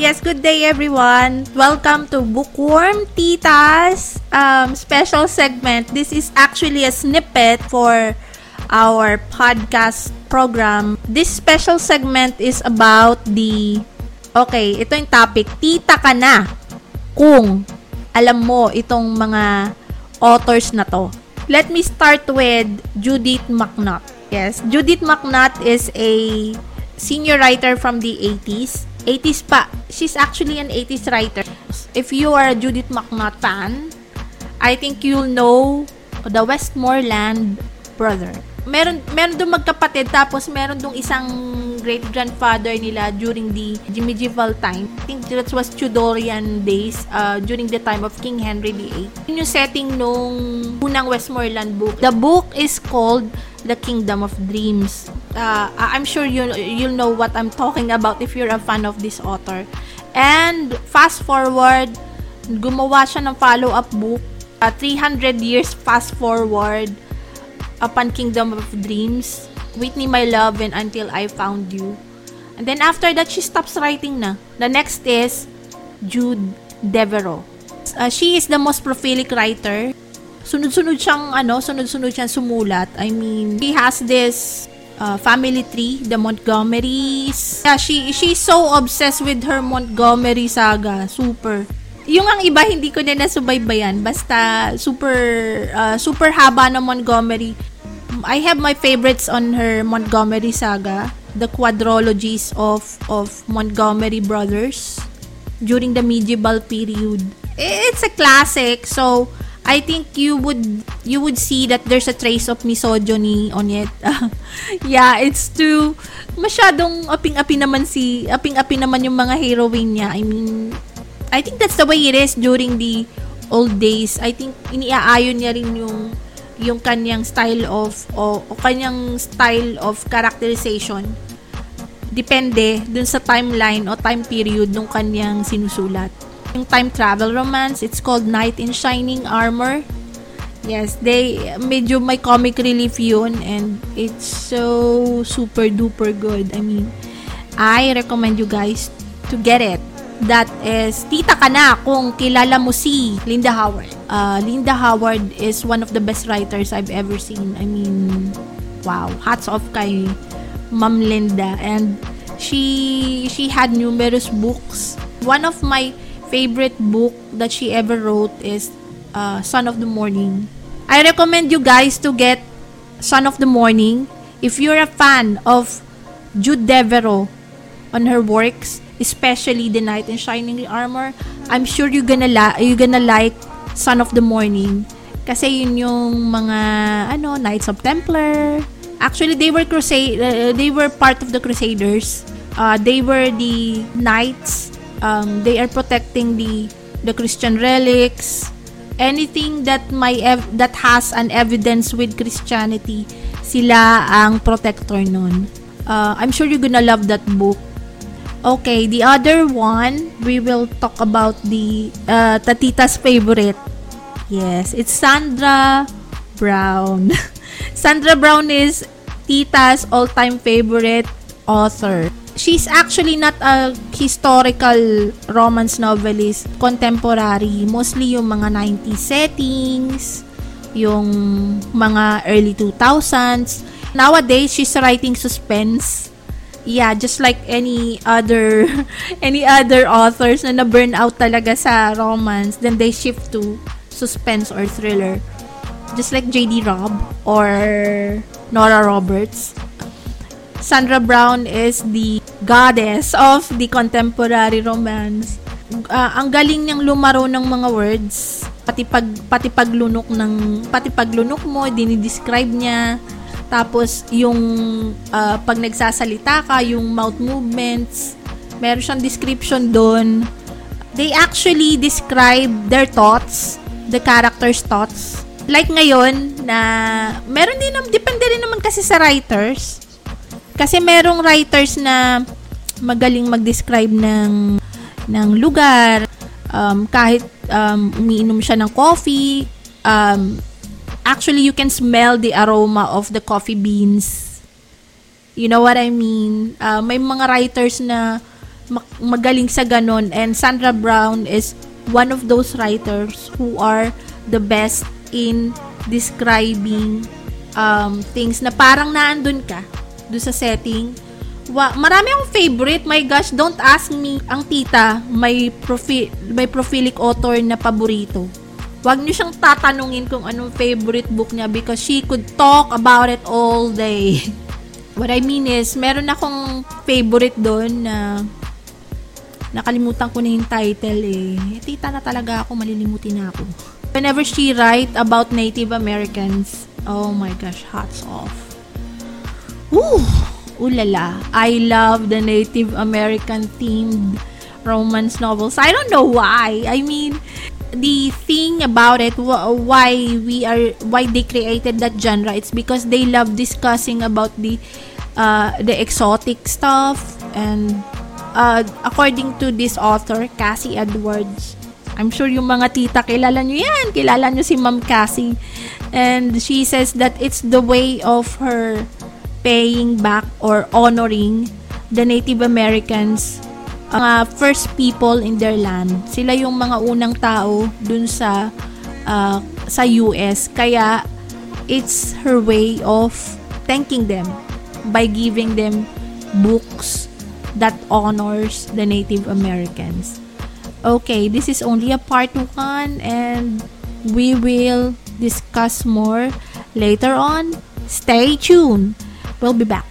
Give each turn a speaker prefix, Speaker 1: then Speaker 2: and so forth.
Speaker 1: Yes, good day everyone. Welcome to Bookworm Tita's um, special segment. This is actually a snippet for our podcast program. This special segment is about the Okay, ito yung topic. Tita ka na kung alam mo itong mga authors na to. Let me start with Judith McNutt. Yes, Judith McNutt is a senior writer from the 80s 80s pa. She's actually an 80s writer. If you are a Judith McNutt fan, I think you'll know the Westmoreland brother. Meron meron dong magkapatid tapos meron dong isang great grandfather nila during the medieval time. I think that was Tudorian days uh, during the time of King Henry VIII. Yun yung setting nung unang Westmoreland book. The book is called The Kingdom of Dreams. Uh, I'm sure you you'll know what I'm talking about if you're a fan of this author. And fast forward, gumawa siya ng follow-up book, uh, 300 years fast forward upon Kingdom of Dreams, Whitney My Love and Until I Found You. And then after that, she stops writing na. The next is Jude Devereaux. Uh, she is the most prolific writer sunod-sunod siyang ano, sunod-sunod siyang sumulat. I mean, he has this uh, family tree, the Montgomerys. Yeah, she she's so obsessed with her Montgomery saga. Super. Yung ang iba hindi ko na nasubaybayan. Basta super uh, super haba ng Montgomery. I have my favorites on her Montgomery saga, the quadrologies of of Montgomery brothers during the medieval period. It's a classic, so I think you would you would see that there's a trace of misogyny on it. yeah, it's too masyadong aping-api naman si aping-api naman yung mga heroine niya. I mean, I think that's the way it is during the old days. I think iniaayon niya rin yung yung kanyang style of o, o kanyang style of characterization depende dun sa timeline o time period nung kanyang sinusulat yung time travel romance. It's called Knight in Shining Armor. Yes, they medyo may comic relief yun and it's so super duper good. I mean, I recommend you guys to get it. That is, tita ka na kung kilala mo si Linda Howard. Uh, Linda Howard is one of the best writers I've ever seen. I mean, wow, hats off kay Ma'am Linda. And she she had numerous books. One of my favorite book that she ever wrote is uh, Son of the Morning. I recommend you guys to get Son of the Morning if you're a fan of Jude Devereaux on her works, especially The Knight in Shining Armor. I'm sure you're gonna la- you're gonna like Son of the Morning kasi yun yung mga ano Knights of Templar. Actually, they were crusade uh, they were part of the Crusaders. Uh, they were the knights um, they are protecting the the Christian relics, anything that may ev- that has an evidence with Christianity, sila ang protector nun. Uh, I'm sure you're gonna love that book. Okay, the other one, we will talk about the uh, Tatita's favorite. Yes, it's Sandra Brown. Sandra Brown is Tita's all-time favorite author she's actually not a historical romance novelist, contemporary. Mostly yung mga 90s settings, yung mga early 2000s. Nowadays, she's writing suspense. Yeah, just like any other any other authors na na-burn out talaga sa romance, then they shift to suspense or thriller. Just like J.D. Robb or Nora Roberts. Sandra Brown is the goddess of the contemporary romance. Uh, ang galing niyang lumaro ng mga words, pati pag pati paglunok ng pati paglunok mo, dinidescribe niya. Tapos yung uh, pag nagsasalita ka, yung mouth movements, meron siyang description doon. They actually describe their thoughts, the character's thoughts. Like ngayon na meron din depende rin naman kasi sa writers kasi merong writers na magaling mag-describe ng ng lugar, um, kahit um, umiinom siya ng coffee, um, actually you can smell the aroma of the coffee beans. You know what I mean? Uh, may mga writers na magaling sa ganon. And Sandra Brown is one of those writers who are the best in describing um, things na parang naandun ka do sa setting. Wa, marami akong favorite. My gosh, don't ask me. Ang tita, may, profi, may prophilic author na paborito. Huwag niyo siyang tatanungin kung anong favorite book niya because she could talk about it all day. What I mean is, meron akong favorite doon na nakalimutan ko na yung title eh. Tita na talaga ako, malilimutin na ako. Whenever she write about Native Americans, oh my gosh, hats off. Woo! Ulala. I love the Native American themed romance novels. I don't know why. I mean, the thing about it why we are why they created that genre it's because they love discussing about the uh, the exotic stuff and uh, according to this author Cassie Edwards I'm sure yung mga tita kilala nyo yan kilala nyo si Ma'am Cassie and she says that it's the way of her paying back or honoring the Native Americans uh, first people in their land. Sila yung mga unang tao dun sa uh, sa US. Kaya it's her way of thanking them by giving them books that honors the Native Americans. Okay, this is only a part 1 and we will discuss more later on. Stay tuned. We'll be back.